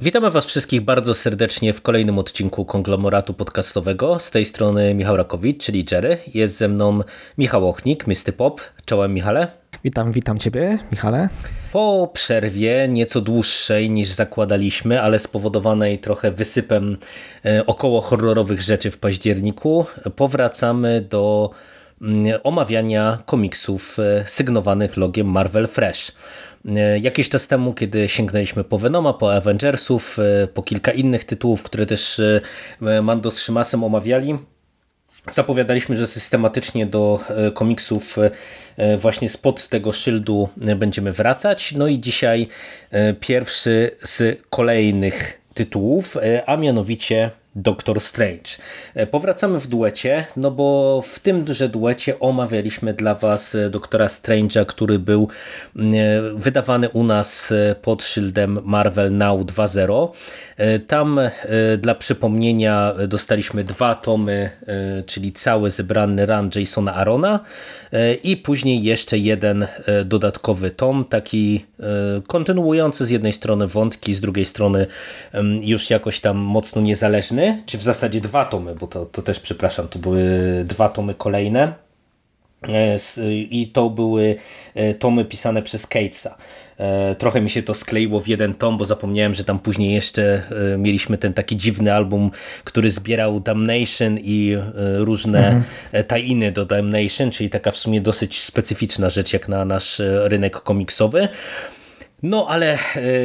Witamy Was wszystkich bardzo serdecznie w kolejnym odcinku konglomeratu podcastowego. Z tej strony Michał Rakowicz, czyli Jerry. Jest ze mną Michał Ochnik, Misty Pop. Czołem Michale. Witam, witam Ciebie, Michale. Po przerwie, nieco dłuższej niż zakładaliśmy, ale spowodowanej trochę wysypem e, około horrorowych rzeczy w październiku, powracamy do mm, omawiania komiksów e, sygnowanych logiem Marvel Fresh. E, jakiś czas temu, kiedy sięgnęliśmy po Venoma, po Avengersów, po kilka innych tytułów, które też Mando z Szymasem omawiali, Zapowiadaliśmy, że systematycznie do komiksów właśnie spod tego szyldu będziemy wracać. No i dzisiaj pierwszy z kolejnych tytułów, a mianowicie Doctor Strange. Powracamy w duecie, no bo w tymże duecie omawialiśmy dla Was Doktora Strange'a, który był wydawany u nas pod szyldem Marvel Now 2.0. Tam dla przypomnienia dostaliśmy dwa tomy, czyli cały zebrany run Jasona Arona i później jeszcze jeden dodatkowy tom, taki kontynuujący z jednej strony wątki, z drugiej strony już jakoś tam mocno niezależny czy w zasadzie dwa tomy, bo to, to też, przepraszam, to były dwa tomy kolejne i to były tomy pisane przez Catesa. Trochę mi się to skleiło w jeden tom, bo zapomniałem, że tam później jeszcze mieliśmy ten taki dziwny album, który zbierał Damnation i różne mhm. tajiny do Damnation, czyli taka w sumie dosyć specyficzna rzecz jak na nasz rynek komiksowy. No ale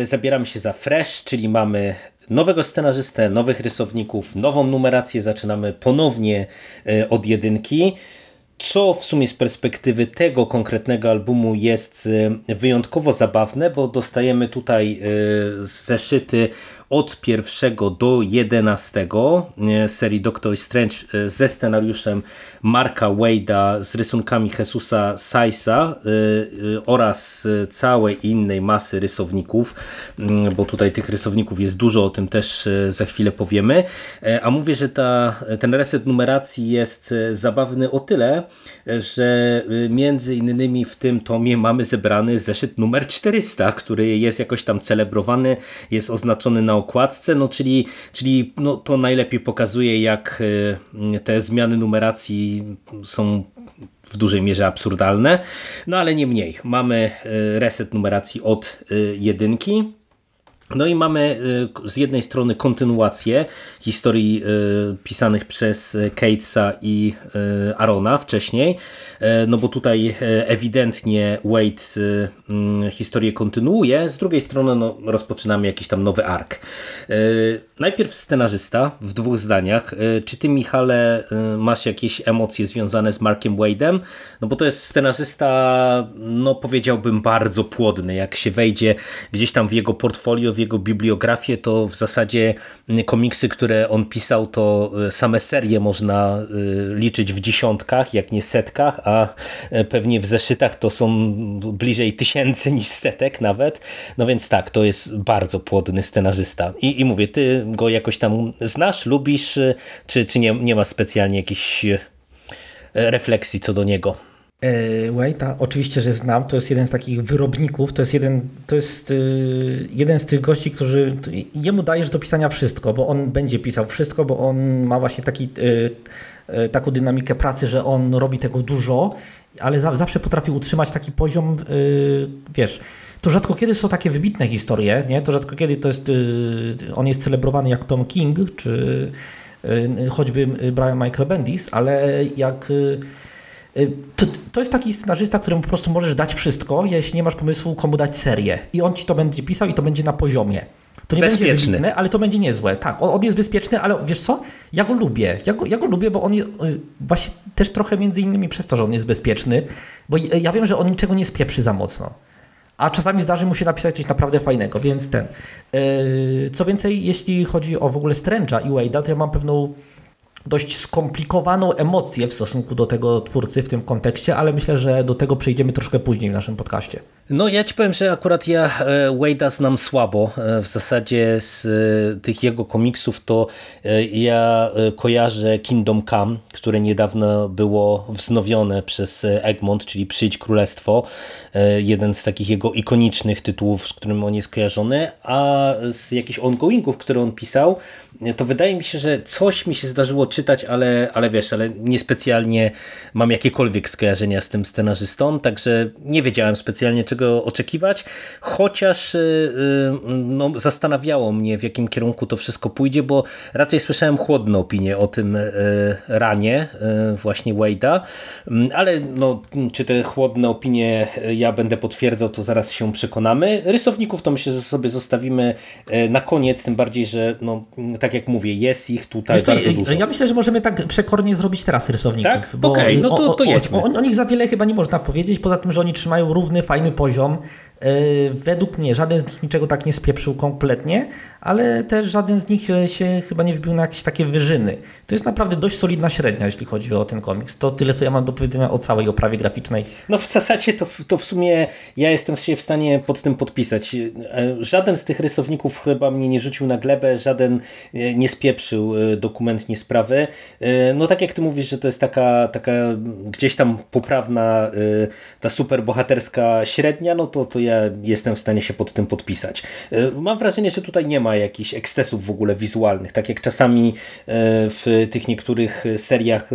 zabieramy się za Fresh, czyli mamy nowego scenarzystę, nowych rysowników, nową numerację, zaczynamy ponownie od jedynki. Co w sumie z perspektywy tego konkretnego albumu jest wyjątkowo zabawne, bo dostajemy tutaj zeszyty od pierwszego do jedenastego serii Doctor Strange e, ze scenariuszem Marka Wade'a z rysunkami Jesusa Saisa e, e, oraz całej innej masy rysowników, mm, bo tutaj tych rysowników jest dużo, o tym też za chwilę powiemy. A mówię, że ta, ten reset numeracji jest zabawny o tyle, że między innymi w tym tomie mamy zebrany zeszyt numer 400, który jest jakoś tam celebrowany, jest oznaczony na okładce, no czyli, czyli no, to najlepiej pokazuje jak e, te zmiany numeracji są w dużej mierze absurdalne, no ale nie mniej. Mamy e, reset numeracji od e, jedynki. No i mamy z jednej strony kontynuację historii pisanych przez Catesa i Arona wcześniej, no bo tutaj ewidentnie Wade historię kontynuuje, z drugiej strony no, rozpoczynamy jakiś tam nowy ark. Najpierw scenarzysta w dwóch zdaniach. Czy ty Michale masz jakieś emocje związane z Markiem Wade'em? No bo to jest scenarzysta, no powiedziałbym bardzo płodny. Jak się wejdzie gdzieś tam w jego portfolio, w jego bibliografię, to w zasadzie komiksy, które on pisał, to same serie można liczyć w dziesiątkach, jak nie setkach, a pewnie w zeszytach to są bliżej tysięcy niż setek nawet. No więc tak, to jest bardzo płodny scenarzysta. I, i mówię, ty go jakoś tam znasz, lubisz, czy, czy nie, nie ma specjalnie jakichś refleksji co do niego? Waite'a oczywiście, że znam, to jest jeden z takich wyrobników, to jest jeden, to jest y, jeden z tych gości, którzy, jemu dajesz do pisania wszystko, bo on będzie pisał wszystko, bo on ma właśnie taki, y, y, taką dynamikę pracy, że on robi tego dużo, ale zawsze potrafi utrzymać taki poziom, wiesz, to rzadko kiedy są takie wybitne historie, nie? to rzadko kiedy to jest, on jest celebrowany jak Tom King, czy choćby Brian Michael Bendis, ale jak Y, to, to, jest taki scenarzysta, któremu po prostu możesz dać wszystko, jeśli nie masz pomysłu, komu dać serię. I on ci to będzie pisał i to będzie na poziomie. To nie bezpieczny. będzie wybitne, ale to będzie niezłe. Tak, on, on, jest bezpieczny, ale wiesz co? Ja go lubię. Ja go, ja go lubię, bo on jest, y, właśnie też trochę między innymi przez to, że on jest bezpieczny, bo ja wiem, że on niczego nie spieprzy za mocno. A czasami zdarzy mu się napisać coś naprawdę fajnego, więc ten. Co więcej, jeśli chodzi o w ogóle Strange'a i Wade'a, to ja mam pewną dość skomplikowaną emocję w stosunku do tego twórcy w tym kontekście, ale myślę, że do tego przejdziemy troszkę później w naszym podcaście. No ja ci powiem, że akurat ja e, Wade'a znam słabo. E, w zasadzie z e, tych jego komiksów to ja kojarzę Kingdom Come, które niedawno było wznowione przez Egmont, czyli Przyjdź Królestwo. Jeden z takich jego ikonicznych tytułów, z którym on jest kojarzony, a z jakichś ongoingów, które on pisał, to wydaje mi się, że coś mi się zdarzyło czytać, ale, ale wiesz, ale niespecjalnie mam jakiekolwiek skojarzenia z tym scenarzystą, także nie wiedziałem specjalnie czego oczekiwać, chociaż y, y, no, zastanawiało mnie w jakim kierunku to wszystko pójdzie, bo raczej słyszałem chłodne opinie o tym y, ranie właśnie Wade'a, mm, ale no, czy te chłodne opinie ja będę potwierdzał, to zaraz się przekonamy. Rysowników to myślę, że sobie zostawimy na koniec, tym bardziej, że no, tak jak mówię, jest ich tutaj Wiesz bardzo dużo. Ja myślę, że możemy tak przekornie zrobić teraz rysowników. Tak? Okej, okay, no to, to jedźmy. O, o, o, nich za wiele chyba nie można powiedzieć, poza tym, że oni trzymają równy, fajny poziom. Bojan. Według mnie żaden z nich niczego tak nie spieprzył kompletnie, ale też żaden z nich się chyba nie wbił na jakieś takie wyżyny. To jest naprawdę dość solidna średnia, jeśli chodzi o ten komiks. To tyle, co ja mam do powiedzenia o całej oprawie graficznej. No w zasadzie to, to w sumie ja jestem się w stanie pod tym podpisać. E, żaden z tych rysowników chyba mnie nie rzucił na glebę, żaden e, nie spieprzył dokumentnie sprawy. No tak jak ty mówisz, że to jest taka, taka gdzieś tam poprawna ta superbohaterska średnia, no to, to ja jestem w stanie się pod tym podpisać. E, mam wrażenie, że tutaj nie ma jakichś ekscesów w ogóle wizualnych, tak jak czasami e, w tych niektórych seriach,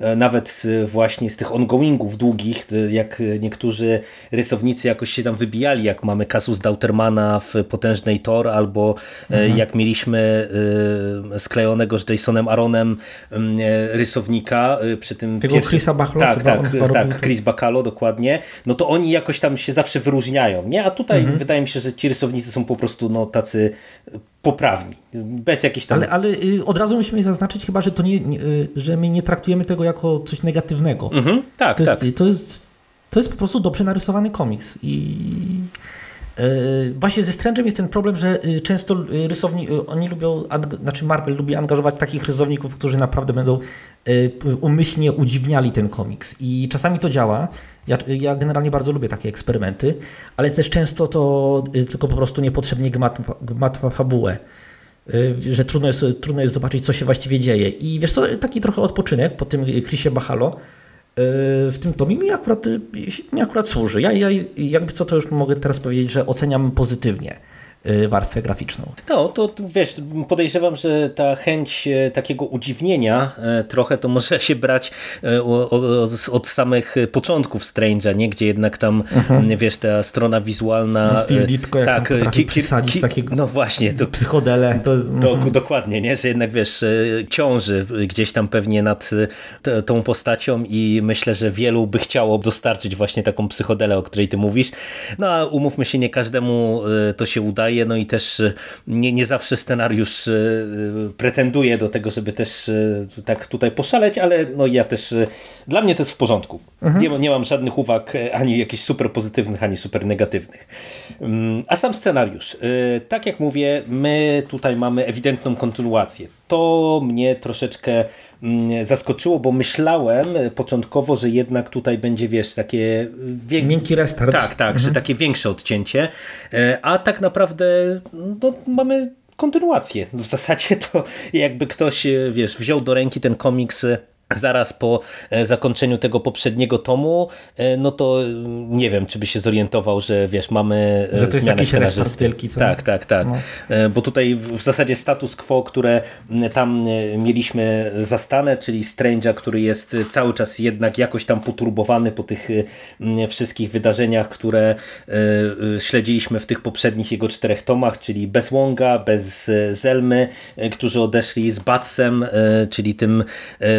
e, nawet właśnie z tych ongoingów długich, jak niektórzy rysownicy jakoś się tam wybijali, jak mamy kasus Dautermana w Potężnej Thor, albo mhm. jak mieliśmy sklejonego z Jasonem Aaronem rysownika przy tym Tego pierwszym... Chrisa Bachalo? Tak, tak, tak, Chris Bacalo, dokładnie. No to oni jakoś tam się zawsze wyróżniali wyróżniają, nie? A tutaj mhm. wydaje mi się, że ci rysownicy są po prostu no, tacy poprawni, bez jakichś tam... Ale, ale y, od razu musimy zaznaczyć chyba, że to nie, y, że my nie traktujemy tego jako coś negatywnego. Mhm. Tak, to tak. Jest, to, jest, to jest po prostu dobrze narysowany komiks i E, właśnie ze Strange'em jest ten problem, że y, często y, rysowni, oni lubią, znaczy Marvel lubi angażować takich rysowników, którzy naprawdę będą umyślnie udziwniali ten komiks. I czasami to działa. Ja, ja generalnie bardzo lubię takie eksperymenty, ale też często to tylko po prostu niepotrzebnie gmatwa fabułę że trudno jest, trudno jest zobaczyć, co się właściwie dzieje. I wiesz co, taki trochę odpoczynek po tym Chrisie Bachalo, w tym tomie mi akurat, mi akurat służy. Ja, ja jakby co to już mogę teraz powiedzieć, że oceniam pozytywnie. Y, warstwę graficzną. No, to wiesz, podejrzewam, że ta chęć e, takiego udziwnienia e, trochę to może się brać e, od, od samych początków Strange'a, nie? Gdzie jednak tam, mhm. wiesz, ta strona wizualna... Steve Ditko jak tak, tam potrafi przysadzić ki, takiego no właśnie, to, psychodele. To jest, do, mhm. dokładnie, nie? Że jednak, wiesz, ciąży gdzieś tam pewnie nad tą postacią i myślę, że wielu by chciało dostarczyć właśnie taką psychodelę, o której ty mówisz. No a umówmy się, nie każdemu to się udaje no i też e, nie, nie zawsze scenariusz e, pretenduje do tego, żeby też e, tak tutaj poszaleć, ale no ja też, dla mnie to jest w porządku. Mhm. Nie, nie mam żadnych uwag ani jakichś super pozytywnych, ani super negatywnych. Mm, a sam scenariusz. Tak jak mówię, my tutaj mamy ewidentną kontynuację. To mnie troszeczkę zaskoczyło, bo myślałem początkowo, że jednak tutaj będzie, wiesz, takie... Wiek... Miękki restart. Tak, tak, mhm. że takie większe odcięcie, e, a tak naprawdę no, mamy kontynuację. W zasadzie to jakby ktoś, e, wiesz, wziął do ręki ten komiks zaraz po e, zakończeniu tego poprzedniego tomu, e, no to mm, nie wiem, czy by się zorientował, że wiesz, mamy e, Że to jest jakiś restart wielki, co? Tak, tak, tak. No. Bo tutaj w zasadzie status quo, które tam mieliśmy zastane, czyli Strange'a, który jest cały czas jednak jakoś tam poturbowany po tych wszystkich wydarzeniach, które śledziliśmy w tych poprzednich jego czterech tomach, czyli bez Wonga, bez Zelmy, którzy odeszli z Batsem, czyli tym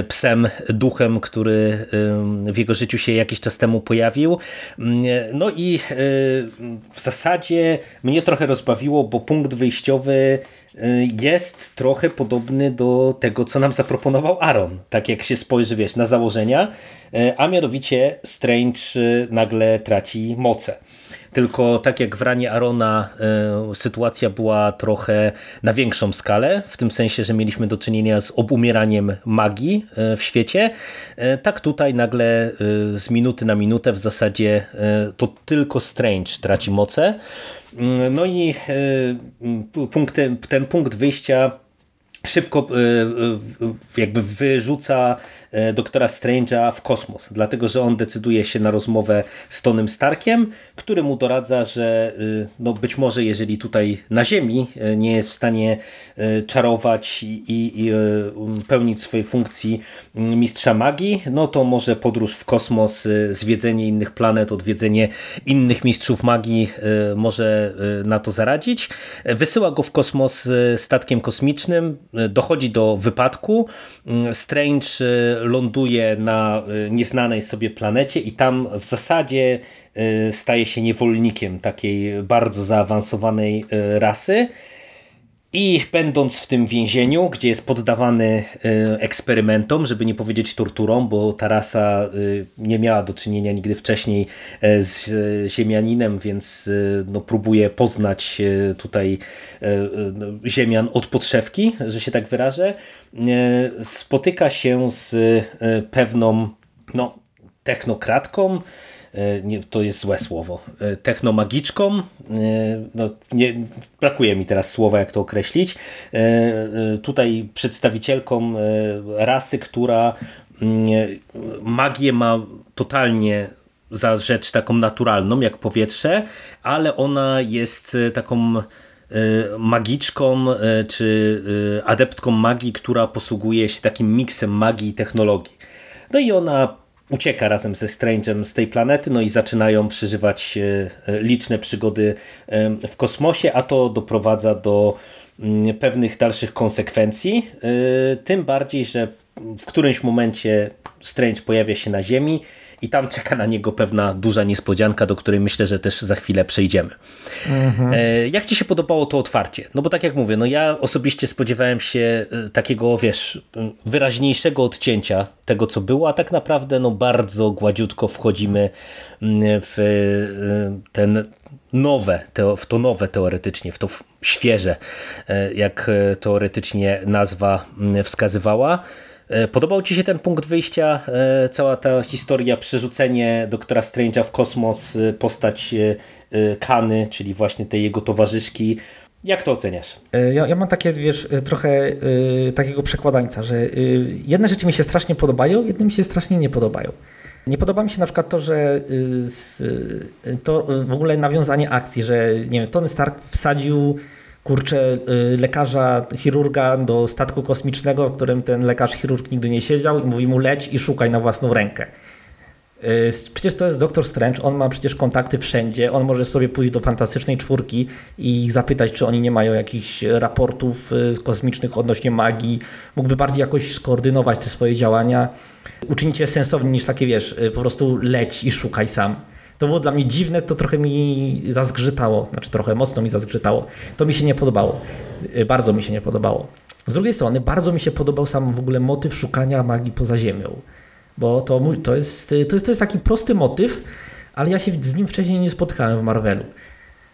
psem duchem, który w jego życiu się jakiś czas temu pojawił. No i w zasadzie mnie trochę rozbawiło, bo punkt wyjściowy jest trochę podobny do tego, co nam zaproponował Aaron. Tak jak się spojrzy, wiesz, na założenia, a mianowicie Strange nagle traci moce. Tylko tak jak w ranie Arona e, sytuacja była trochę na większą skalę, w tym sensie, że mieliśmy do czynienia z obumieraniem magii e, w świecie, e, tak tutaj nagle z minuty na minutę w zasadzie to tylko Strange traci moce. Mm, no i ten punkt wyjścia szybko jakby wyrzuca doktora Strange'a w kosmos, dlatego że on decyduje się na rozmowę z Tonym Starkiem, który mu doradza, że y, no być może jeżeli tutaj na Ziemi e, nie jest w stanie e, czarować i, i um, pełnić swojej funkcji mm, mistrza magii, no to może podróż w kosmos, zwiedzenie innych planet, odwiedzenie innych mistrzów magii może na to zaradzić. Wysyła go w kosmos statkiem kosmicznym, dochodzi do wypadku. Mm, Strange ląduje na y, nieznanej sobie planecie i tam w zasadzie y, staje się niewolnikiem takiej bardzo zaawansowanej y, rasy. I będąc w tym więzieniu, gdzie jest poddawany eksperymentom, żeby nie powiedzieć torturom, bo ta rasa nie miała do czynienia nigdy wcześniej z ziemianinem, więc no, próbuje poznać tutaj no, ziemian od podszewki, że się tak wyrażę, spotyka się z pewną no, technokratką, nie, to jest złe słowo, technomagiczką, no, nie, brakuje mi teraz słowa, jak to określić, tutaj przedstawicielką rasy, która magię ma totalnie za rzecz taką naturalną, jak powietrze, ale ona jest taką magiczką czy adeptką magii, która posługuje się takim miksem magii i technologii. No i ona ucieka razem ze Strange'em z tej planety, no i zaczynają przeżywać e, liczne przygody e, w kosmosie, a to doprowadza do mm, pewnych dalszych konsekwencji. E, tym bardziej, że w którymś momencie Strange pojawia się na Ziemi i tam czeka na niego pewna duża niespodzianka, do której myślę, że też za chwilę przejdziemy. Mhm. Jak ci się podobało to otwarcie? No bo tak jak mówię, no ja osobiście spodziewałem się e, takiego, wiesz, wyraźniejszego odcięcia tego, co było, a tak naprawdę no bardzo gładziutko wchodzimy mm, w e, ten nowe, w to nowe teoretycznie, w to świeże, jak teoretycznie nazwa mm, wskazywała. E, podobał Ci się ten punkt wyjścia, e, cała ta historia, przerzucenie doktora Strange'a w kosmos, e, postać Kany, czyli właśnie tej jego towarzyszki. Jak to oceniasz? Ja, ja mam takie, wiesz, trochę y, takiego przekładańca, że y, jedne rzeczy mi się strasznie podobają, jedne mi się strasznie nie podobają. Nie podoba mi się na przykład to, że y, to w ogóle nawiązanie akcji, że nie wiem, Tony Stark wsadził kurczę, y, lekarza, chirurga do statku kosmicznego, w którym ten lekarz, chirurg nigdy nie siedział i mówi mu leć i szukaj na własną rękę. Y, przecież to jest doktor Strange, on ma przecież kontakty wszędzie, on może sobie pójść do fantastycznej czwórki i ich zapytać, czy oni nie mają jakichś raportów y, kosmicznych odnośnie magii, mógłby bardziej jakoś skoordynować te swoje działania, uczynić je sensownie niż takie, wiesz, po prostu leć i szukaj sam. To było dla mnie dziwne, to trochę mi zazgrzytało, znaczy trochę mocno mi zazgrzytało. To mi się nie podobało. Y, bardzo mi się nie podobało. Z drugiej strony bardzo mi się podobał sam w ogóle motyw szukania magii poza ziemią. Bo to, mój, to, jest, to, jest, to jest taki prosty motyw, ale ja się z nim wcześniej nie spotkałem w Marvelu.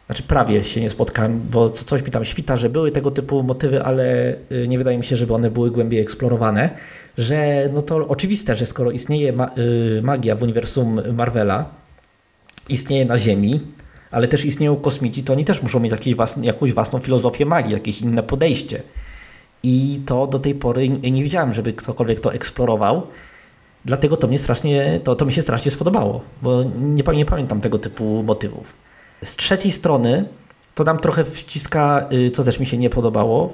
Znaczy prawie się nie spotkałem, bo coś mi tam świta, że były tego typu motywy, ale y, nie wydaje mi się, żeby one były głębiej eksplorowane. Że no to oczywiste, że skoro istnieje ma y, magia w uniwersum Marvela, istnieje na Ziemi, ale też istnieją kosmici, to oni też muszą mieć jakieś własne, jakąś własną filozofię magii, jakieś inne podejście. I to do tej pory nie widziałem, żeby ktokolwiek to eksplorował. Dlatego to, mnie strasznie, to, to mi się strasznie spodobało, bo nie, nie pamiętam tego typu motywów. Z trzeciej strony to nam trochę wciska, y, co też mi się nie podobało,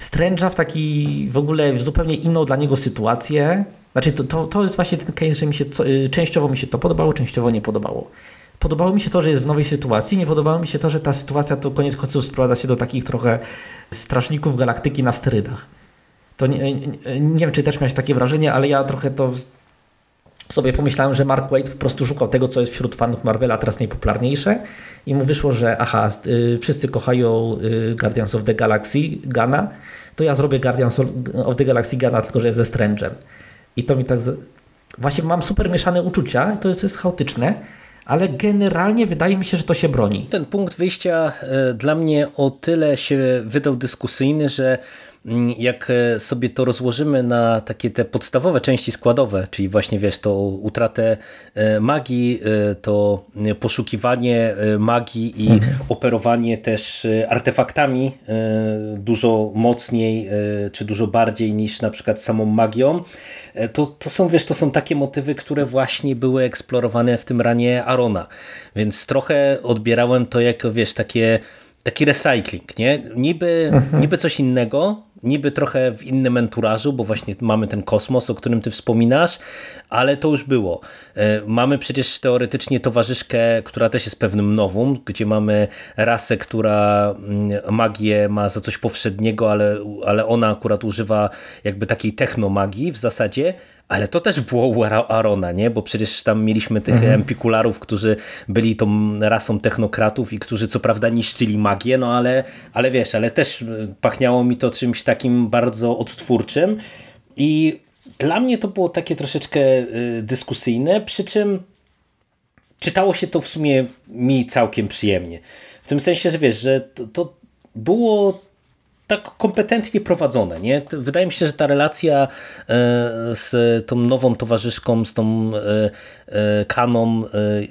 Strange'a w taki w ogóle zupełnie inną dla niego sytuację. Znaczy to, to, to jest właśnie ten case, że mi się y, częściowo mi się to podobało, częściowo nie podobało podobało mi się to, że jest w nowej sytuacji, nie podobało mi się to, że ta sytuacja to koniec końców sprowadza się do takich trochę strażników galaktyki na sterydach. To nie, nie, nie wiem, czy też miałeś takie wrażenie, ale ja trochę to sobie pomyślałem, że Mark Wade po prostu szukał tego, co jest wśród fanów Marvela teraz najpopularniejsze i mu wyszło, że aha, y, wszyscy kochają y, Guardians of the Galaxy Gana, to ja zrobię Guardians of the Galaxy Gana, tylko że ze Strange'em. I to mi tak... Z... Właśnie mam super mieszane uczucia, to jest, to jest chaotyczne, ale generalnie wydaje mi się, że to się broni. Ten punkt wyjścia e, dla mnie o tyle się wydał dyskusyjny, że jak e, sobie to rozłożymy na takie te podstawowe części składowe, czyli właśnie wiesz, to utratę e, magii, to poszukiwanie magii i mhm. operowanie też artefaktami dużo mocniej czy dużo bardziej niż na przykład samą magią, to, to są wiesz, to są takie motywy, które właśnie były eksplorowane w tym ranie Arona, więc trochę odbierałem to jako wiesz, takie taki recycling, nie? Niby, mhm. niby coś innego, niby trochę w innym enturażu, bo właśnie mamy ten kosmos, o którym ty wspominasz, ale to już było. E, mamy przecież teoretycznie towarzyszkę, która też jest pewnym nowum, gdzie mamy rasę, która mm, magię ma za coś powszedniego, ale, ale ona akurat używa jakby takiej technomagii w zasadzie, ale to też było u Arona, nie? Bo przecież tam mieliśmy tych mhm. empikularów, którzy byli tą rasą technokratów i którzy co prawda niszczyli magię, no ale, ale wiesz, ale też e, pachniało mi to czymś takim bardzo odtwórczym i dla mnie to było takie troszeczkę e, dyskusyjne, przy czym czytało się to w sumie mi całkiem przyjemnie. W tym sensie, że wiesz, że to, to było tak kompetentnie prowadzone. Nie? Wydaje mi się, że ta relacja e, z tą nową towarzyszką, z tą e, e, Kaną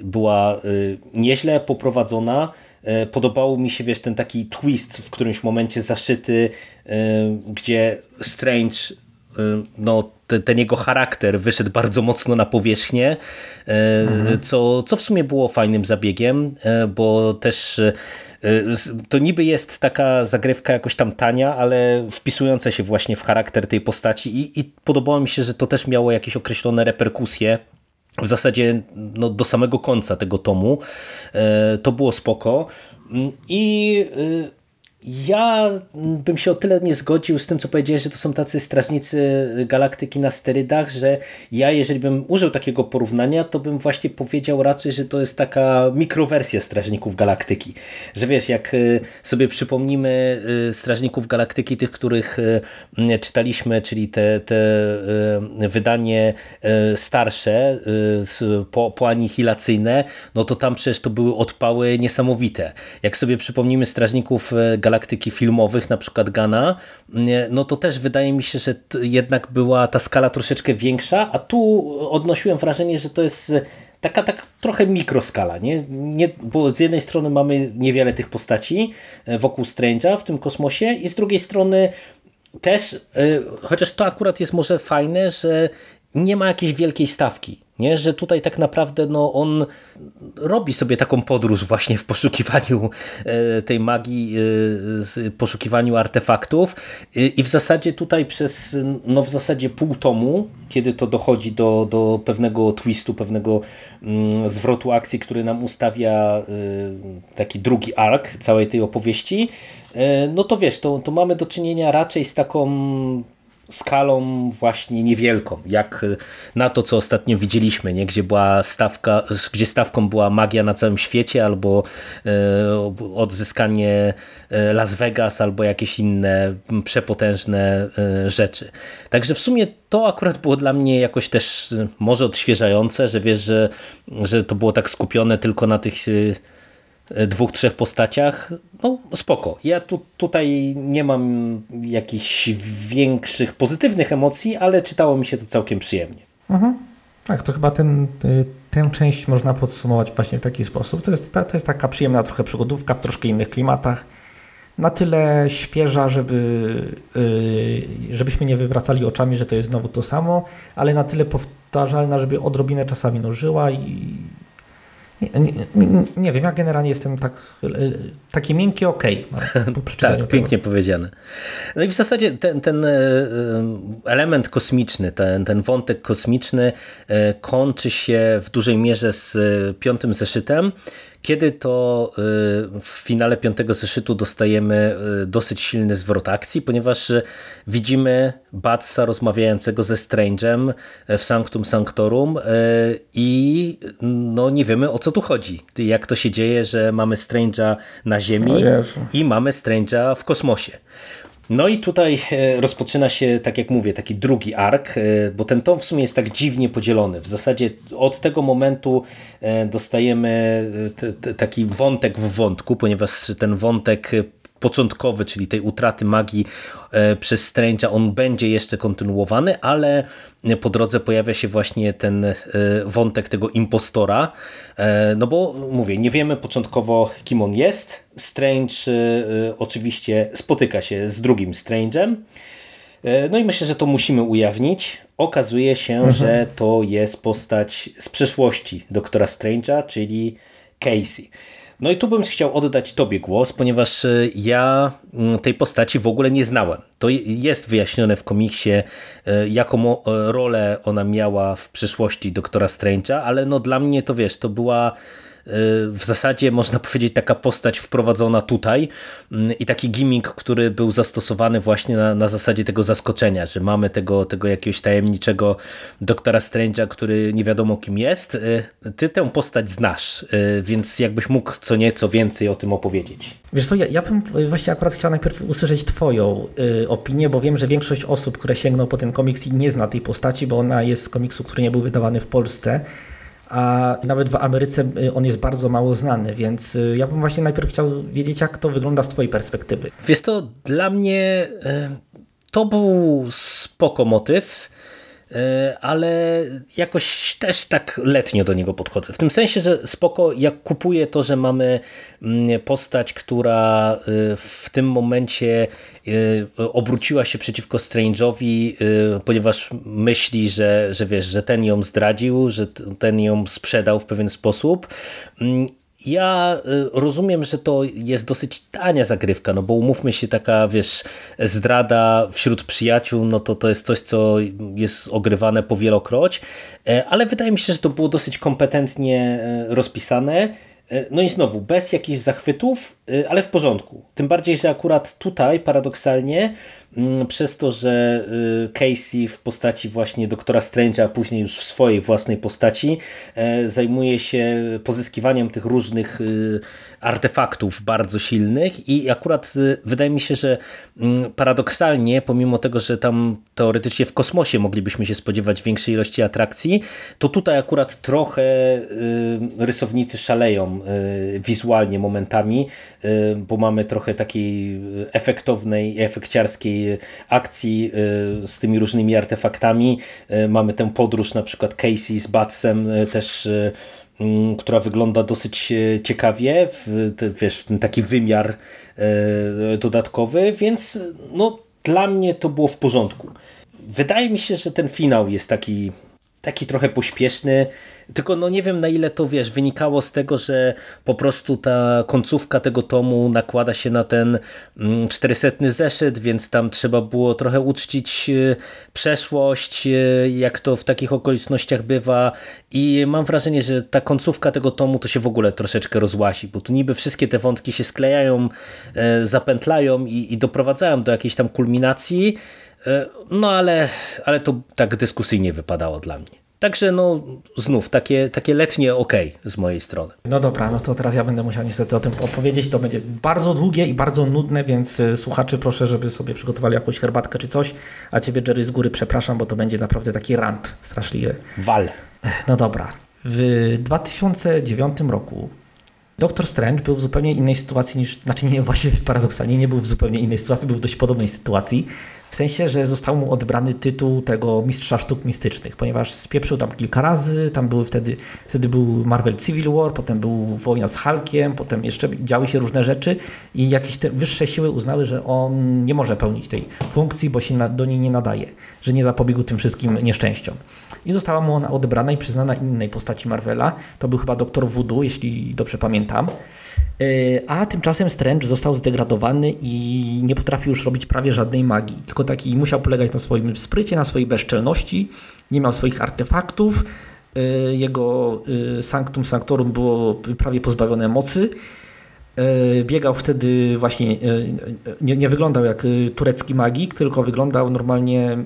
była nieźle poprowadzona. Podobało mi się, wiesz, ten taki twist w którymś momencie zaszyty, gdzie Strange no, ten, jego charakter wyszedł bardzo mocno na powierzchnię, mhm. co, co w sumie było fajnym zabiegiem, bo też to niby jest taka zagrywka jakoś tam tania, ale wpisująca się właśnie w charakter tej postaci i, i podobało mi się, że to też miało jakieś określone reperkusje w zasadzie no, do samego końca tego tomu. Y, to było spoko. Mm, I y, ja bym się o tyle nie zgodził z tym, co powiedziałeś, że to są tacy strażnicy galaktyki na sterydach, że ja, jeżeli bym użył takiego porównania, to bym właśnie powiedział raczej, że to jest taka mikrowersja strażników galaktyki. Że wiesz, jak y, sobie przypomnimy y, strażników galaktyki, tych, których y, czytaliśmy, czyli te, te wydanie starsze, po, poanihilacyjne, no to tam przecież to były odpały niesamowite. Jak sobie przypomnimy strażników galaktyki, galaktyki filmowych, na przykład Gana, no to też wydaje mi się, że jednak była ta skala troszeczkę większa, a tu odnosiłem wrażenie, że to jest taka tak trochę mikroskala, nie? nie? Bo z jednej strony mamy niewiele tych postaci e, wokół Strange'a w tym kosmosie i z drugiej strony też, e, chociaż to akurat jest może fajne, że nie ma jakiejś wielkiej stawki. Nie? Że tutaj tak naprawdę no, on robi sobie taką podróż właśnie w poszukiwaniu e, tej magii, e, poszukiwaniu artefaktów i w zasadzie tutaj przez no w zasadzie pół tomu, kiedy to dochodzi do, do pewnego twistu, pewnego mm, zwrotu akcji, który nam ustawia e, taki drugi ark całej tej opowieści, no to wiesz, to, to mamy do czynienia raczej z taką skalą właśnie niewielką, jak na to, co ostatnio widzieliśmy, nie? Gdzie, była stawka, gdzie stawką była magia na całym świecie, albo e, odzyskanie e, Las Vegas, albo jakieś inne przepotężne rzeczy. Także w sumie to akurat było dla mnie jakoś też może odświeżające, że wiesz, że, że to było tak skupione tylko na tych dwóch, trzech postaciach, no spoko. Ja tu, tutaj nie mam jakichś większych pozytywnych emocji, ale czytało mi się to całkiem przyjemnie. Mhm. Tak, to chyba ten, tę część można podsumować właśnie w taki sposób. To jest, to jest taka przyjemna trochę przygodówka w troszkę innych klimatach. Na tyle świeża, żeby, yy, żebyśmy nie wywracali oczami, że to jest znowu to samo, ale na tyle powtarzalna, żeby odrobinę czasami nożyła i, nie, nie, nie, wiem, ja generalnie jestem tak, taki miękki ok po przeczytaniu Tak, pięknie powiedziane. No i w zasadzie ten, ten e, e, element kosmiczny, ten, ten wątek kosmiczny e, kończy się w dużej mierze z piątym zeszytem, kiedy to w finale piątego zeszytu dostajemy dosyć silny zwrot akcji, ponieważ widzimy Batsa rozmawiającego ze Strange'em w Sanctum Sanctorum i no nie wiemy o co tu chodzi. Jak to się dzieje, że mamy Strange'a na Ziemi i mamy Strange'a w kosmosie. No i tutaj e, rozpoczyna się, tak jak mówię, taki drugi ark, e, bo ten tom w sumie jest tak dziwnie podzielony. W zasadzie od tego momentu e, dostajemy taki wątek w wątku, ponieważ ten wątek początkowy, czyli tej utraty magii e, przez Strange'a, on będzie jeszcze kontynuowany, ale po drodze pojawia się właśnie ten e, wątek tego impostora, e, no bo mówię, nie wiemy początkowo kim on jest. Strange oczywiście spotyka się z drugim Strange'em, no i myślę, że to musimy ujawnić. Okazuje się, mhm. że to jest postać z przeszłości doktora Strange'a, czyli Casey. No i tu bym chciał oddać Tobie głos, ponieważ e, ja mm, tej postaci w ogóle nie znałem. To jest wyjaśnione w komiksie, e, jaką e, rolę ona miała w przyszłości doktora Strange'a, ale no dla mnie to wiesz, to była w zasadzie można powiedzieć taka postać wprowadzona tutaj mm, i taki gimmick, który był zastosowany właśnie na, na zasadzie tego zaskoczenia, że mamy tego, tego jakiegoś tajemniczego doktora Strange'a, który nie wiadomo kim jest. Y, ty tę postać znasz, y, więc jakbyś mógł co nieco więcej o tym opowiedzieć. Wiesz co, ja, ja bym właśnie akurat chciał najpierw usłyszeć twoją y, opinię, bo wiem, że większość osób, które sięgną po ten komiks i nie zna tej postaci, bo ona jest z komiksu, który nie był wydawany w Polsce, a nawet w Ameryce y, on jest bardzo mało znany, więc y, ja bym właśnie najpierw chciał wiedzieć, jak to wygląda z Twojej perspektywy. Wiesz to dla mnie to był spoko motyw, ale jakoś też tak letnio do niego podchodzę. W tym sensie, że spoko, jak kupuję to, że mamy mm, postać, która e, w tym momencie e, obróciła się przeciwko Strange'owi, ponieważ myśli, że, że wiesz, że ten ją zdradził, że ten ją sprzedał w pewien sposób mm, ja y, rozumiem, że to jest dosyć tania zagrywka, no bo umówmy się, taka wiesz, zdrada wśród przyjaciół, no to to jest coś, co jest ogrywane powielokroć, e, ale wydaje mi się, że to było dosyć kompetentnie e, rozpisane. E, no i znowu, bez jakichś zachwytów, ale w porządku. Tym bardziej, że akurat tutaj paradoksalnie przez to, że y, Casey w postaci właśnie doktora Strange'a, a później już w swojej własnej postaci e, zajmuje się pozyskiwaniem tych różnych y, artefaktów bardzo silnych i akurat y, wydaje mi się, że mm, paradoksalnie, pomimo tego, że tam teoretycznie w kosmosie moglibyśmy się spodziewać większej ilości atrakcji, to tutaj akurat trochę rysownicy szaleją wizualnie momentami, bo mamy trochę takiej efektownej, efekciarskiej akcji y, z tymi różnymi artefaktami. Y, mamy tę podróż na przykład Casey z Batsem y, też mm, która wygląda dosyć ciekawie, w, wiesz, taki wymiar dodatkowy, więc no, dla mnie to było w porządku. Wydaje mi się, że ten finał jest taki, taki trochę pośpieszny, tylko no nie wiem na ile to wiesz, wynikało z tego, że po prostu ta końcówka tego tomu nakłada się na ten 400 mm, zeszyt, więc tam trzeba było trochę uczcić y, przeszłość, y, jak to w takich okolicznościach bywa. I mam wrażenie, że ta końcówka tego tomu to się w ogóle troszeczkę rozłasi, bo tu niby wszystkie te wątki się sklejają, e, zapętlają i, i doprowadzają do jakiejś tam kulminacji, no ale, ale to tak dyskusyjnie wypadało dla mnie. Także no znów takie, takie letnie ok z mojej strony. No dobra, no to teraz ja będę musiał niestety o tym opowiedzieć. To będzie bardzo długie i bardzo nudne, więc y, słuchaczy proszę, żeby sobie przygotowali jakąś herbatkę czy coś. A ciebie Jerry z góry przepraszam, bo to będzie naprawdę taki rant straszliwy. Wal. No dobra. W 2009 roku Doktor Strange był w zupełnie innej sytuacji niż, znaczy nie, właśnie paradoksalnie nie był w zupełnie innej sytuacji, był w dość podobnej sytuacji, w sensie, że został mu odebrany tytuł tego mistrza sztuk mistycznych, ponieważ spieprzył tam kilka razy, tam były wtedy, wtedy był Marvel Civil War, potem był wojna z Hulkiem, potem jeszcze działy się różne rzeczy i jakieś te wyższe siły uznały, że on nie może pełnić tej funkcji, bo się do niej nie nadaje, że nie zapobiegł tym wszystkim nieszczęściom. I została mu ona odebrana i przyznana innej postaci Marvela, to był chyba doktor Voodoo, jeśli dobrze pamiętam. E, a tymczasem Strange został zdegradowany i nie potrafił już robić prawie żadnej magii. Tylko taki musiał polegać na swoim sprycie, na swojej bezczelności, nie miał swoich artefaktów y, jego y, Sanctum Sanctorum było prawie pozbawione mocy. Biegał wtedy właśnie, nie, nie wyglądał jak turecki magik, tylko wyglądał normalnie,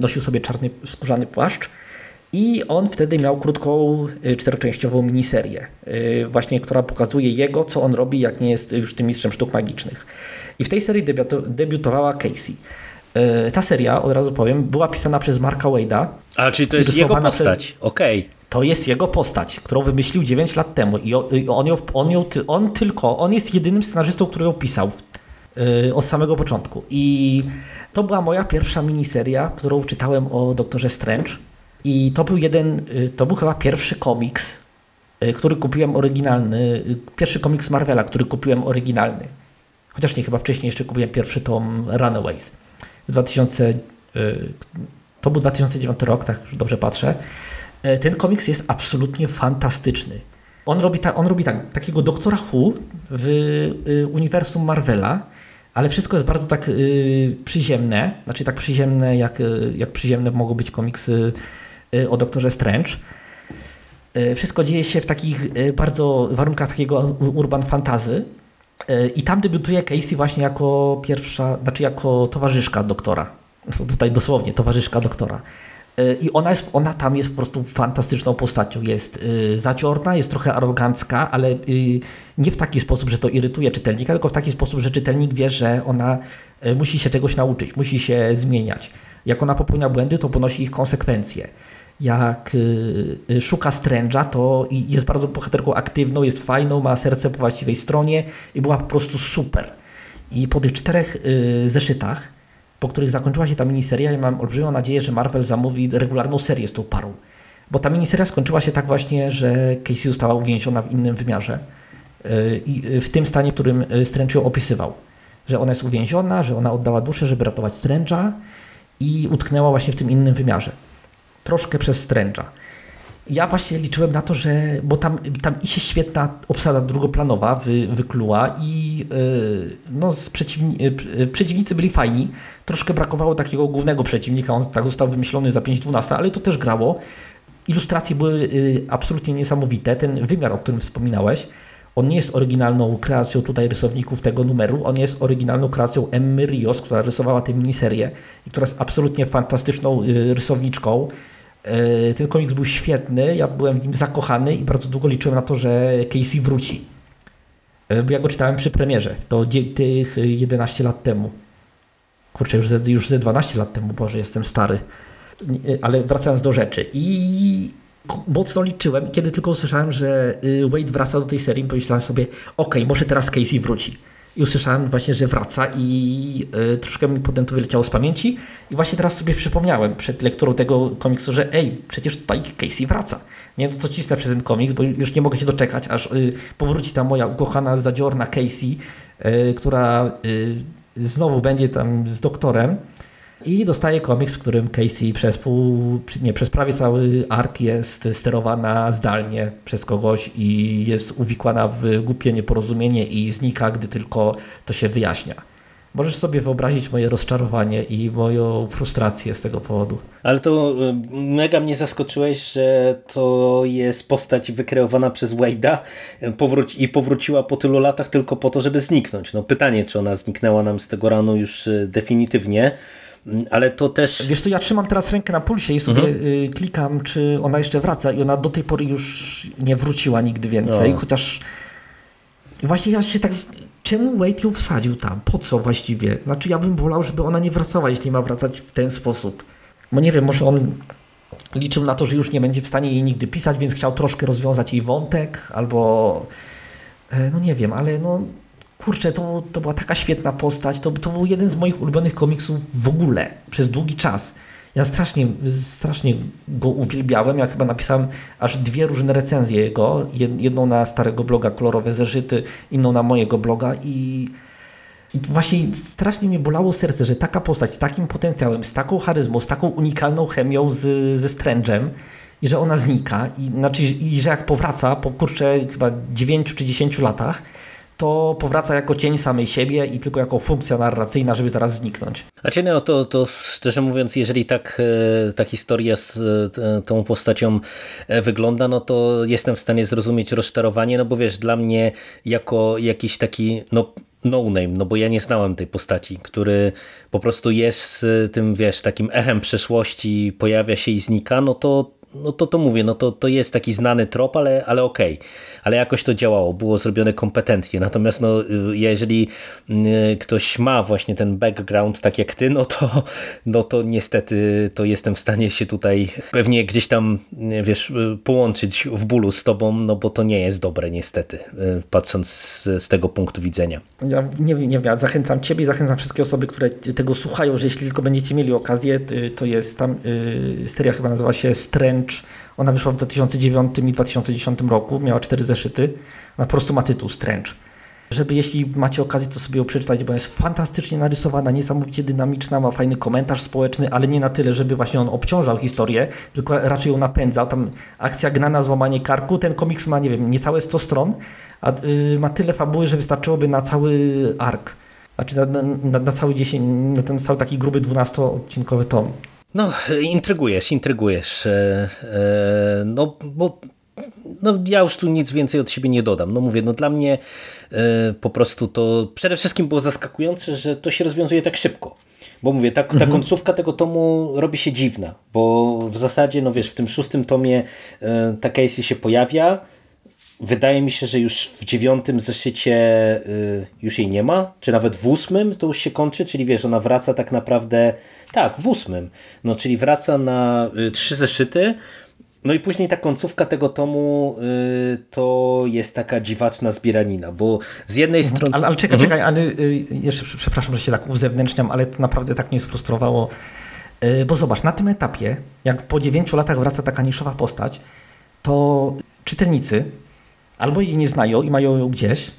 nosił sobie czarny skórzany płaszcz. I on wtedy miał krótką, czteroczęściową miniserię, właśnie, która pokazuje jego, co on robi, jak nie jest już tym mistrzem sztuk magicznych. I w tej serii debiutowała Casey. E, ta seria, od razu powiem, była pisana przez Marka Wade'a. A, czyli to jest jego postać, przez... okej. Okay. To jest jego postać, którą wymyślił 9 lat temu i on, ją, on, ją, on tylko, on jest jedynym scenarzystą, który ją pisał od samego początku. I to była moja pierwsza miniseria, którą czytałem o Doktorze Strange. I to był jeden, yy, to był chyba pierwszy komiks, yy, który kupiłem oryginalny, pierwszy komiks Marvela, który kupiłem oryginalny. Chociaż nie, chyba wcześniej jeszcze kupiłem pierwszy tom Runaways w 2000, y, to był 2009 rok, tak dobrze patrzę. E, ten komiks jest absolutnie fantastyczny. On robi, ta, on robi tak, takiego doktora Who w y, uniwersum Marvela, ale wszystko jest bardzo tak y, przyziemne, znaczy tak przyziemne, jak, jak przyziemne mogą być komiksy o doktorze Strange. Wszystko dzieje się w takich bardzo warunkach takiego urban fantazy. I tam debiutuje Casey właśnie jako pierwsza, znaczy jako towarzyszka doktora. Tutaj dosłownie, towarzyszka doktora. I ona, jest, ona tam jest po prostu fantastyczną postacią. Jest y, zaciorna, jest trochę arogancka, ale y, nie w taki sposób, że to irytuje czytelnika, tylko w taki sposób, że czytelnik wie, że ona y, musi się czegoś nauczyć, musi się zmieniać. Jak ona popełnia błędy, to ponosi ich konsekwencje jak y, y, szuka Strange'a, to jest bardzo bohaterką aktywną, jest fajną, ma serce po właściwej stronie i była po prostu super. I po tych czterech y, zeszytach, po których zakończyła się ta miniseria, ja mam olbrzymią nadzieję, że Marvel zamówi regularną serię z tą parą. Bo ta miniseria skończyła się tak właśnie, że Casey została uwięziona w innym wymiarze. I w tym stanie, w którym Strange ją opisywał. Że ona jest uwięziona, że ona oddała duszę, żeby ratować Strange'a i utknęła właśnie w tym innym wymiarze troszkę przez Strange'a. Ja właśnie liczyłem na to, że, bo tam, tam i się świetna obsada drugoplanowa wy, wykluła i yy, no, przeciwni, yy, przeciwnicy byli fajni. Troszkę brakowało takiego głównego przeciwnika, on tak został wymyślony za 5-12, ale to też grało. Ilustracje były yy, absolutnie niesamowite. Ten wymiar, o którym wspominałeś, on nie jest oryginalną kreacją tutaj rysowników tego numeru, on jest oryginalną kreacją Emmy Rios, która rysowała tę miniserię i która jest absolutnie fantastyczną rysowniczką. E, ten komiks był świetny, ja byłem w nim zakochany i bardzo długo liczyłem na to, że Casey wróci. E, bo ja go czytałem przy premierze, to tych 11 lat temu. Kurczę, już ze, już ze 12 lat temu, Boże, jestem stary. E, ale wracając do rzeczy. I mocno liczyłem, kiedy tylko usłyszałem, że y, Wade wraca do tej serii, pomyślałem sobie, ok, może teraz Casey wróci i usłyszałem właśnie, że wraca i y, troszkę mi potem to wyleciało z pamięci i właśnie teraz sobie przypomniałem przed lekturą tego komiksu, że ej, przecież tutaj Casey wraca. Nie wiem, co cisnę przez ten komiks, bo już nie mogę się doczekać, aż y, powróci ta moja ukochana, zadziorna Casey, y, która znowu będzie tam z doktorem i dostaje komiks, w którym Casey przez pół, nie, przez prawie cały ark jest sterowana zdalnie przez kogoś i jest uwikłana w głupie nieporozumienie i znika, gdy tylko to się wyjaśnia. Możesz sobie wyobrazić moje rozczarowanie i moją frustrację z tego powodu. Ale to y, mega mnie zaskoczyłeś, że to jest postać wykreowana przez Wade'a powróci i powróciła po tylu latach tylko po to, żeby zniknąć. No pytanie, czy ona zniknęła nam z tego ranu już y, definitywnie, ale to też... Wiesz co, ja trzymam teraz rękę na pulsie i sobie mhm. Y, klikam, czy ona jeszcze wraca i ona do tej pory już nie wróciła nigdy więcej, no. chociaż właśnie ja się tak... Czemu Wade ją wsadził tam? Po co właściwie? Znaczy ja bym wolał, żeby ona nie wracała, jeśli ma wracać w ten sposób. Bo nie wiem, może on liczył na to, że już nie będzie w stanie jej nigdy pisać, więc chciał troszkę rozwiązać jej wątek, albo e, no nie wiem, ale no kurczę, to, to była taka świetna postać, to, to był jeden z moich ulubionych komiksów w ogóle, przez długi czas. Ja strasznie, strasznie go uwielbiałem. Ja chyba napisałem aż dwie różne recenzje jego. Jedną na starego bloga Kolorowe Zeszyty, inną na mojego bloga i, i właśnie strasznie mnie bolało serce, że taka postać z takim potencjałem, z taką charyzmą, z taką unikalną chemią z, ze Strange'em i że ona znika i, znaczy, i że jak powraca po kurczę chyba 9 czy 10 latach, to powraca jako cień samej siebie i tylko jako funkcja narracyjna, żeby zaraz zniknąć. Znaczy no to, to szczerze mówiąc, jeżeli tak e, ta historia z e, tą postacią e, wygląda, no to jestem w stanie zrozumieć rozczarowanie, no bo wiesz, dla mnie jako jakiś taki no no-name, no bo ja nie znałem tej postaci, który po prostu jest tym, wiesz, takim echem przeszłości, pojawia się i znika, no to no to to mówię, no to, to jest taki znany trop, ale, ale okej. Okay. Ale jakoś to działało, było zrobione kompetentnie. Natomiast no, jeżeli y, ktoś ma właśnie ten background tak jak ty, no to, no to niestety to jestem w stanie się tutaj pewnie gdzieś tam, wiesz, połączyć w bólu z tobą, no bo to nie jest dobre niestety, y, patrząc z, z tego punktu widzenia. Ja nie nie wiem, ja zachęcam ciebie, zachęcam wszystkie osoby, które tego słuchają, że jeśli tylko będziecie mieli okazję, y, to jest tam, seria chyba nazywa się Ona wyszła w 2009 i 2010 roku, miała cztery zeszyty. Ona po prostu ma tytuł Strange. Żeby jeśli macie okazję, to sobie ją przeczytać, bo jest fantastycznie narysowana, niesamowicie dynamiczna, ma fajny komentarz społeczny, ale nie na tyle, żeby właśnie on obciążał historię, tylko raczej ją napędzał. Tam akcja gnana, złamanie karku, ten komiks ma, nie wiem, niecałe 100 stron, a yy, ma tyle fabuły, że wystarczyłoby na cały ark. Znaczy na, na, na cały 10, na ten cały taki gruby 12-odcinkowy tom. No, intrygujesz, intrygujesz. E, e, no, bo no, ja już tu nic więcej od siebie nie dodam. No mówię, no dla mnie e, po prostu to przede wszystkim było zaskakujące, że to się rozwiązuje tak szybko. Bo mówię, ta, ta mhm. końcówka tego tomu robi się dziwna, bo w zasadzie, no wiesz, w tym szóstym tomie ta Casey się pojawia, Wydaje mi się, że już w dziewiątym zeszycie y, już jej nie ma, czy nawet w ósmym to już się kończy, czyli wiesz, ona wraca tak naprawdę, tak, w ósmym, no czyli wraca na y, trzy zeszyty, no i później ta końcówka tego tomu y, to jest taka dziwaczna zbieranina, bo z jednej mhm. strony... Ale, ale czekaj, mhm. czekaj, ale jeszcze przepraszam, że się tak uzewnętrzniam, ale to naprawdę tak mnie sfrustrowało, bo zobacz, na tym etapie, jak po dziewięciu latach wraca taka niszowa postać, to czytelnicy albo jej nie znają i mają ją gdzieś,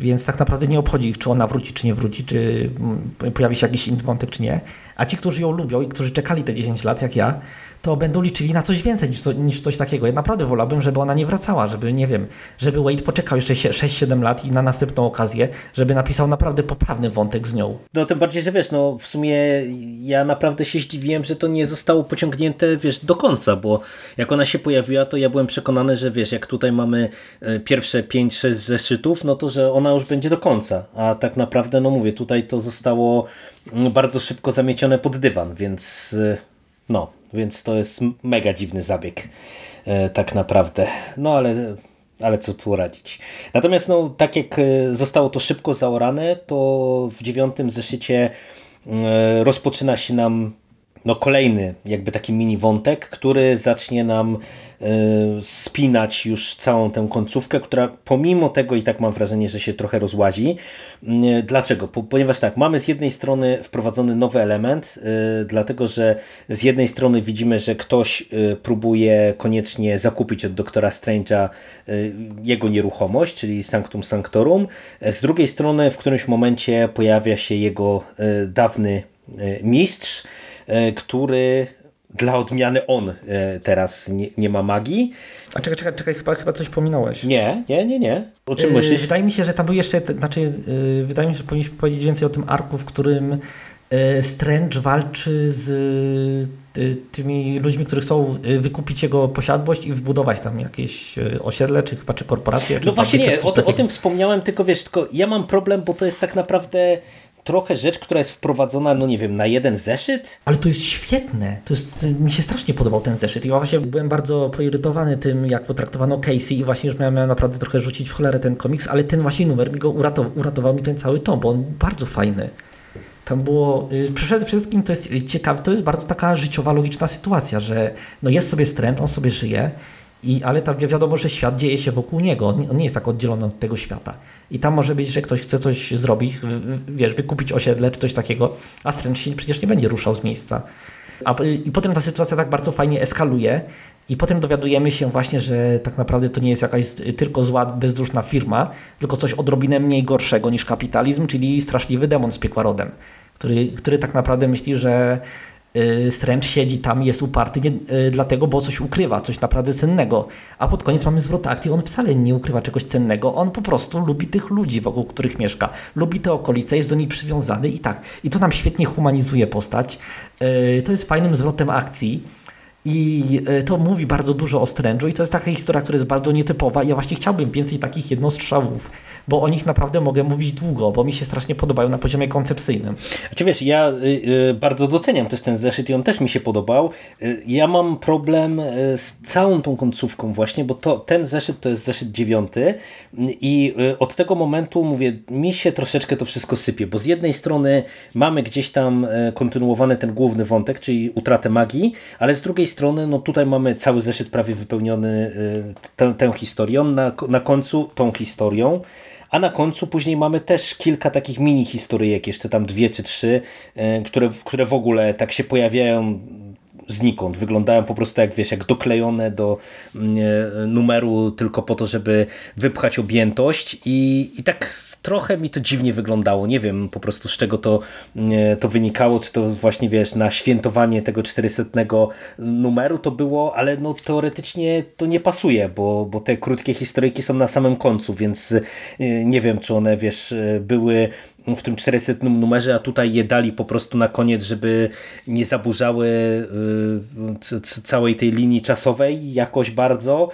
więc tak naprawdę nie obchodzi ich, czy ona wróci, czy nie wróci, czy mm, pojawi się jakiś inny wątek, czy nie. A ci, którzy ją lubią i którzy czekali te 10 lat, jak ja, to będą liczyli na coś więcej niż, niż coś takiego. Ja naprawdę wolałbym, żeby ona nie wracała, żeby, nie wiem, żeby Wade poczekał jeszcze 6-7 lat i na następną okazję, żeby napisał naprawdę poprawny wątek z nią. No tym bardziej, że wiesz, no w sumie ja naprawdę się zdziwiłem, że to nie zostało pociągnięte, wiesz, do końca, bo jak ona się pojawiła, to ja byłem przekonany, że wiesz, jak tutaj mamy e, pierwsze 5-6 zeszytów, no to, że ona już będzie do końca, a tak naprawdę, no mówię, tutaj to zostało mm, bardzo szybko zamiecione pod dywan, więc e, no, więc to jest mega dziwny zabieg e, tak naprawdę. No ale, ale co poradzić. Natomiast no, tak jak e, zostało to szybko zaorane, to w dziewiątym zeszycie rozpoczyna się nam no, kolejny jakby taki mini wątek, który zacznie nam Y, spinać już całą tę końcówkę, która pomimo tego i tak mam wrażenie, że się trochę rozłazi. Y, dlaczego? Ponieważ tak, mamy z jednej strony wprowadzony nowy element, y, dlatego że z jednej strony widzimy, że ktoś próbuje koniecznie zakupić od doktora Strange'a jego nieruchomość, czyli Sanctum Sanctorum. Z drugiej strony w którymś momencie pojawia się jego dawny mistrz, który dla odmiany on e, teraz nie, nie ma magii. A czekaj, czekaj, czekaj chyba, chyba coś pominąłeś. Nie, nie, nie, nie. O czym yy, myślisz? Wydaje mi się, że tam był jeszcze, znaczy yy, wydaje mi się, że powinniśmy powiedzieć więcej o tym arku, w którym yy, Strange walczy z tymi ludźmi, którzy chcą wykupić jego posiadłość i wbudować tam jakieś osiedle, czy chyba czy korporacje. Czy no właśnie nie, o, o, tym wspomniałem, tylko wiesz, tylko ja mam problem, bo to jest tak naprawdę trochę rzecz, która jest wprowadzona, no nie wiem, na jeden zeszyt. Ale to jest świetne. To jest, mi się strasznie podobał ten zeszyt. I właśnie byłem bardzo poirytowany tym, jak potraktowano Casey i właśnie już miałem, miałem naprawdę trochę rzucić w cholerę ten komiks, ale ten właśnie numer mi go uratował, uratował mi ten cały tom, bo on bardzo fajny. Tam było, y, przede wszystkim to jest ciekawe, to jest bardzo taka życiowa, logiczna sytuacja, że no jest sobie stręcz, on sobie żyje i, ale tam wiadomo, że świat dzieje się wokół niego. On nie jest tak oddzielony od tego świata. I tam może być, że ktoś chce coś zrobić, wiesz, wykupić osiedle czy coś takiego, a Strange się przecież nie będzie ruszał z miejsca. A, I potem ta sytuacja tak bardzo fajnie eskaluje i potem dowiadujemy się właśnie, że tak naprawdę to nie jest jakaś tylko zła, bezduszna firma, tylko coś odrobinę mniej gorszego niż kapitalizm, czyli straszliwy demon z piekła rodem, który, który tak naprawdę myśli, że y, Strange siedzi tam, jest uparty nie, y, dlatego, bo coś ukrywa, coś naprawdę cennego. A pod koniec mamy zwrot akcji, on wcale nie ukrywa czegoś cennego, on po prostu lubi tych ludzi, wokół których mieszka. Lubi te okolice, jest do nich przywiązany i tak. I to nam świetnie humanizuje postać. Y, To jest fajnym zwrotem akcji. I e, to mówi bardzo dużo o Strange'u i to jest taka historia, która jest bardzo nietypowa ja właśnie chciałbym więcej takich jednostrzałów, bo o nich naprawdę mogę mówić długo, bo mi się strasznie podobają na poziomie koncepcyjnym. Znaczy wiesz, ja y, y, bardzo doceniam też ten zeszyt i on też mi się podobał. Y, ja mam problem z całą tą końcówką właśnie, bo to, ten zeszyt to jest zeszyt dziewiąty i od tego momentu mówię, mi się troszeczkę to wszystko sypie, bo z jednej strony mamy gdzieś tam kontynuowany ten główny wątek, czyli utratę magii, ale z drugiej strony, no tutaj mamy cały zeszyt prawie wypełniony y, tę, tę historią, na, na końcu tą historią. A na końcu później mamy też kilka takich mini historyjek, jeszcze tam dwie czy trzy, y, które, które w ogóle tak się pojawiają znikąd. Wyglądają po prostu jak wiesz, jak doklejone do mm, numeru tylko po to, żeby wypchać objętość i, i tak trochę mi to dziwnie wyglądało. Nie wiem po prostu z czego to, mm, to wynikało, czy to właśnie wiesz, na świętowanie tego 400 numeru to było, ale no teoretycznie to nie pasuje, bo, bo te krótkie historyjki są na samym końcu, więc y, nie wiem, czy one wiesz, były w tym 400 numerze, a tutaj je dali po prostu na koniec, żeby nie zaburzały y, całej tej linii czasowej jakoś bardzo.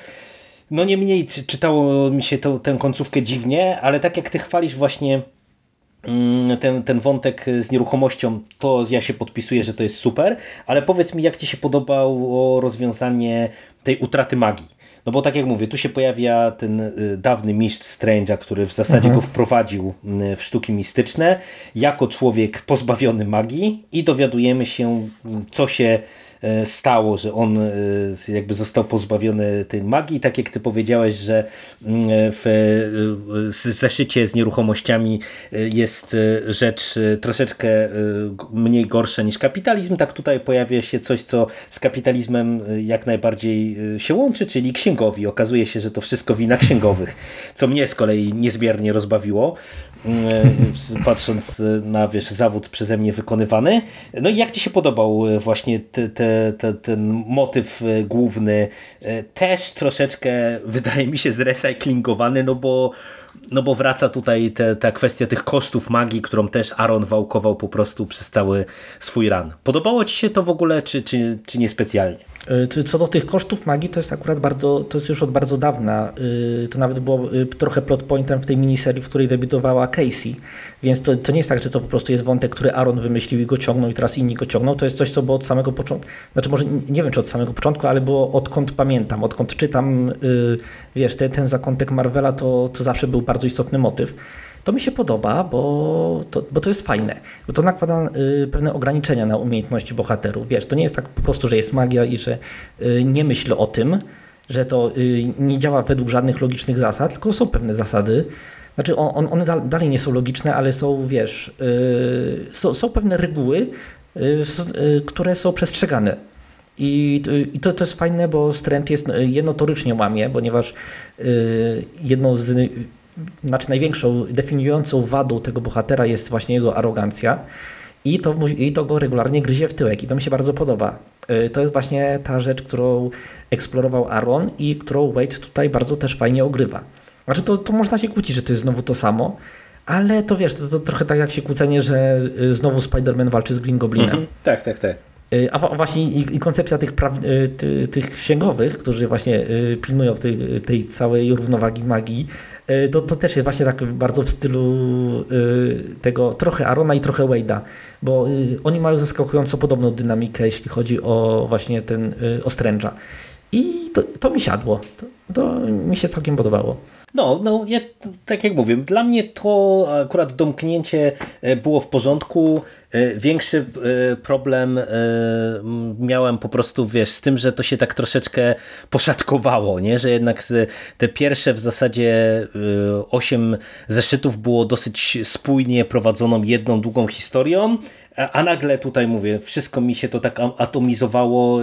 No niemniej czytało mi się to, tę końcówkę dziwnie, ale tak jak ty chwalisz właśnie mm, ten, ten wątek z nieruchomością, to ja się podpisuję, że to jest super, ale powiedz mi, jak Ci się podobało rozwiązanie tej utraty magii? No bo tak jak mówię, tu się pojawia ten y, dawny mistrz Strange'a, który w zasadzie Mhm. go wprowadził y, w sztuki mistyczne, jako człowiek pozbawiony magii i dowiadujemy się, y, co się stało, że on y, jakby został pozbawiony tej magii. Tak jak ty powiedziałeś, że y, w y, z- zeszycie z nieruchomościami jest rzecz troszeczkę mniej gorsza niż kapitalizm, tak tutaj pojawia się coś, co z kapitalizmem jak najbardziej się łączy, czyli księgowi. Okazuje się, że to wszystko wina księgowych, co mnie z kolei niezmiernie rozbawiło, y, patrząc na wiesz, zawód przeze mnie wykonywany. No i jak Ci się podobał właśnie te, te, te, ten motyw y, główny? Y, Też troszeczkę wydaje mi się zrecyklingowany, no bo no bo wraca tutaj te, ta kwestia tych kosztów magii, którą też Aaron wałkował po prostu przez cały swój ran. Podobało Ci się to w ogóle, czy, czy, czy niespecjalnie? Y, Co do tych kosztów magii, to jest akurat bardzo, to jest już od bardzo dawna. Y, To nawet było y, trochę plot pointem w tej miniserii, w której debiutowała Casey. Więc to, to nie jest tak, że to po prostu jest wątek, który Aaron wymyślił i go ciągnął i teraz inni go ciągną. To jest coś, co było od samego początku. Znaczy może nie wiem, czy od samego początku, ale było odkąd pamiętam, odkąd czytam, wiesz, ten, ten zakątek Marvela, to, to zawsze był bardzo istotny motyw. To mi się podoba, bo to, bo to jest fajne. Bo to nakłada y, pewne ograniczenia na umiejętności bohaterów. Wiesz, to nie jest tak po prostu, że jest magia i że y, nie myśl o tym, że to y, nie działa według żadnych logicznych zasad, tylko są pewne zasady. Znaczy on, on- one dal- dalej nie są logiczne, ale są, wiesz, y, są, są pewne reguły, y, y, które są przestrzegane. I, I to, to jest fajne, bo Strange jest je notorycznie łamie, ponieważ jedną z, znaczy największą definiującą wadą tego bohatera jest właśnie jego arogancja i to, i to go regularnie gryzie w tyłek i to mi się bardzo podoba. Y, To jest właśnie ta rzecz, którą eksplorował Aaron i którą Wade tutaj bardzo też fajnie ogrywa. Znaczy to, to można się kłócić, że to jest znowu to samo, ale to wiesz, to, to trochę tak jak się kłócenie, że y, znowu Spider-Man walczy z Green Goblinem. Tak, tak, tak. Y, A właśnie i, koncepcja tych, praw, y, ty, tych księgowych, którzy właśnie y, pilnują tej, tej całej równowagi magii, to, to też jest właśnie tak bardzo w stylu tego trochę Arona i trochę Wade'a, bo oni mają zaskakująco podobną dynamikę, jeśli chodzi o właśnie ten o Strange'a. I to, to mi siadło. To, mi się całkiem podobało. No, no ja, tak jak mówię, dla mnie to akurat domknięcie e, było w porządku. E, Większy e, problem miałem po prostu, wiesz, z tym, że to się tak troszeczkę poszatkowało, nie? że jednak te, pierwsze w zasadzie osiem zeszytów było dosyć spójnie prowadzoną jedną długą historią, a nagle tutaj mówię, wszystko mi się to tak atomizowało,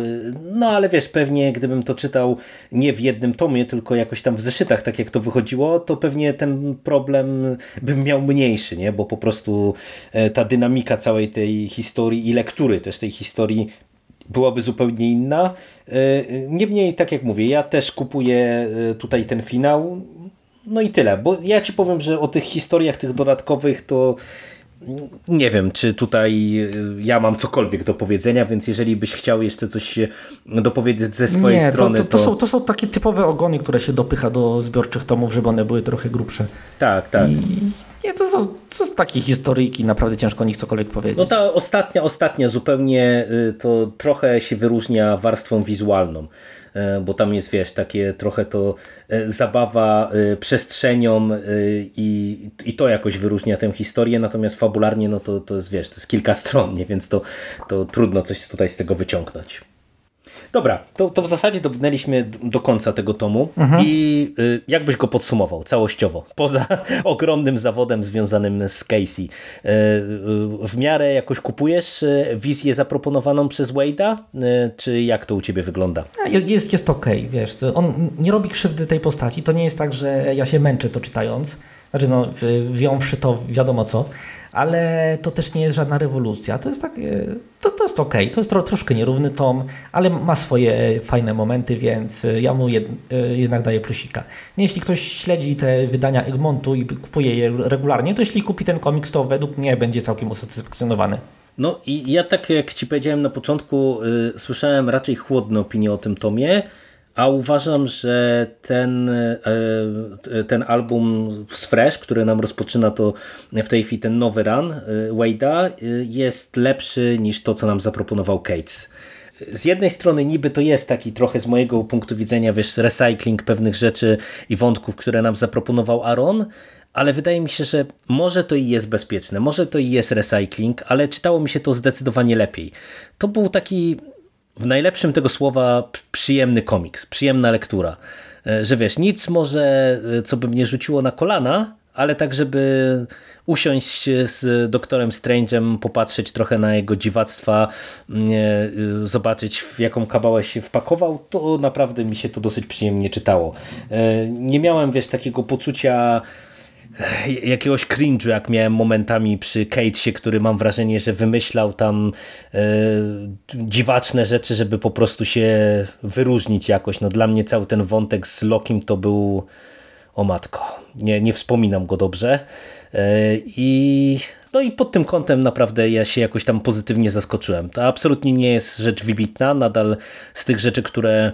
no ale wiesz, pewnie gdybym to czytał nie w jednym tomie, tylko jakoś tam w zeszytach, tak jak to wychodziło, to pewnie ten problem bym miał mniejszy, nie? bo po prostu e, ta dynamika całej tej historii i lektury też tej historii byłaby zupełnie inna. E, Niemniej, tak jak mówię, ja też kupuję e, tutaj ten finał. No i tyle, bo ja ci powiem, że o tych historiach, tych dodatkowych, to nie wiem, czy tutaj y, ja mam cokolwiek do powiedzenia, więc jeżeli byś chciał jeszcze coś dopowiedzieć ze swojej Nie, to, strony, to, to, są, to są takie typowe ogony, które się dopycha do zbiorczych tomów, żeby one były trochę grubsze. Tak, tak. I nie, to są, to są takie historyjki, naprawdę ciężko o nich cokolwiek powiedzieć. No ta ostatnia, ostatnia zupełnie y, to trochę się wyróżnia warstwą wizualną, bo tam jest, wiesz, takie trochę to y, zabawa y, przestrzenią i, i to jakoś wyróżnia tę historię, natomiast fabularnie, no to, to jest, wiesz, to jest kilka stron, nie? więc to, to trudno coś tutaj z tego wyciągnąć. Dobra, to, to w zasadzie dobrnęliśmy do końca tego tomu i y, jak byś go podsumował całościowo, poza ogromnym zawodem związanym z Casey. Y, y, w miarę jakoś kupujesz y, wizję zaproponowaną przez Wade'a, y, czy jak to u ciebie wygląda? Jest, jest, jest okej, wiesz, on nie robi krzywdy tej postaci, to nie jest tak, że ja się męczę to czytając, znaczy no, wiąwszy to wiadomo co, ale to też nie jest żadna rewolucja, to jest takie, to, to jest okej, to jest tro, troszkę nierówny tom, ale ma swoje fajne momenty, więc y, ja mu jed, y, jednak daję plusika. Jeśli ktoś śledzi te wydania Egmontu i kupuje je regularnie, to jeśli kupi ten komiks, to według mnie będzie całkiem usatysfakcjonowany. No i ja tak jak ci powiedziałem na początku, y, słyszałem raczej chłodne opinie o tym tomie, a uważam, że ten, y, y, ten album z Fresh, który nam rozpoczyna to w tej chwili ten nowy run y, Wade'a, jest lepszy niż to, co nam zaproponował Cates. Z jednej strony niby to jest taki trochę z mojego punktu widzenia, wiesz, recycling pewnych rzeczy i wątków, które nam zaproponował Aaron, ale wydaje mi się, że może to i jest bezpieczne, może to i jest recycling, ale czytało mi się to zdecydowanie lepiej. To był taki w najlepszym tego słowa przyjemny komiks, przyjemna lektura. E, Że wiesz, nic może, e, co by mnie rzuciło na kolana, ale tak, żeby usiąść z doktorem Strange'em, popatrzeć trochę na jego dziwactwa, mm, e, zobaczyć w jaką kabałę się wpakował, to naprawdę mi się to dosyć przyjemnie czytało. E, Nie miałem, wiesz, takiego poczucia jakiegoś cringe'u, jak miałem momentami przy Cagesie, który mam wrażenie, że wymyślał tam e, dziwaczne rzeczy, żeby po prostu się wyróżnić jakoś. No dla mnie cały ten wątek z Lokim to był o matko. Nie, nie wspominam go dobrze. E, I no i pod tym kątem naprawdę ja się jakoś tam pozytywnie zaskoczyłem. To absolutnie nie jest rzecz wybitna. Nadal z tych rzeczy, które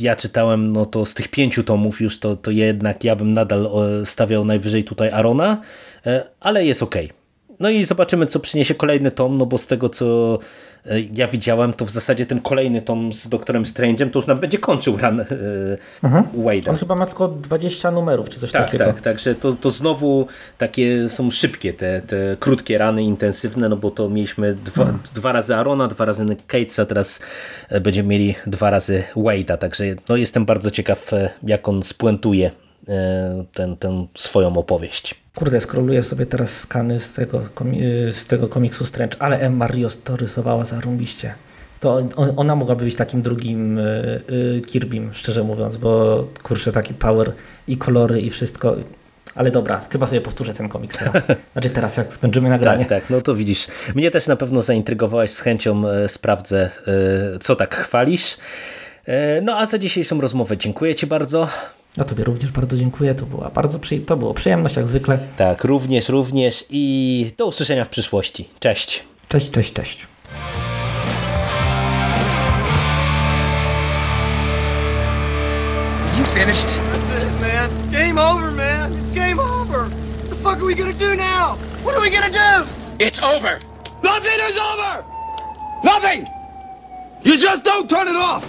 ja czytałem, no to z tych pięciu tomów już to, to jednak ja bym nadal stawiał najwyżej tutaj Arona, e, ale jest okej. No i zobaczymy, co przyniesie kolejny tom, no bo z tego, co e, ja widziałem, to w zasadzie ten kolejny tom z doktorem Strange'em to już nam będzie kończył run e, Wade'a. On chyba ma tylko 20 numerów, czy coś Tak, takiego. tak, także to, to znowu takie są szybkie te, te krótkie rany, intensywne, no bo to mieliśmy dwa, dwa razy Arona, dwa razy Catesa, teraz e, będziemy mieli dwa razy Wade'a, także no jestem bardzo ciekaw, jak on spuentuje e, ten, tę swoją opowieść. Kurde, skroluję sobie teraz skany z tego, y, z tego komiksu Strange, ale Emma Rios to rysowała zarąbiście. To on, ona mogłaby być takim drugim y, Kirbym, szczerze mówiąc, bo kurczę, taki power i kolory i wszystko. Ale dobra, chyba sobie powtórzę ten komiks teraz. Znaczy teraz, jak skończymy nagranie. Tak, tak, no to widzisz. Mnie też na pewno zaintrygowałeś, z chęcią e, sprawdzę, e, co tak chwalisz. E, No a za dzisiejszą rozmowę dziękuję Ci bardzo. Ja Tobie również bardzo dziękuję, to była bardzo przyj- to było przyjemność jak zwykle. Tak, również, również i do usłyszenia w przyszłości. Cześć. Cześć, cześć, cześć. You finished? That's it, man. Game over, man. It's game over. What the fuck are we gonna do now? What are we gonna do? It's over. Nothing is over! Nothing! You just don't turn it off!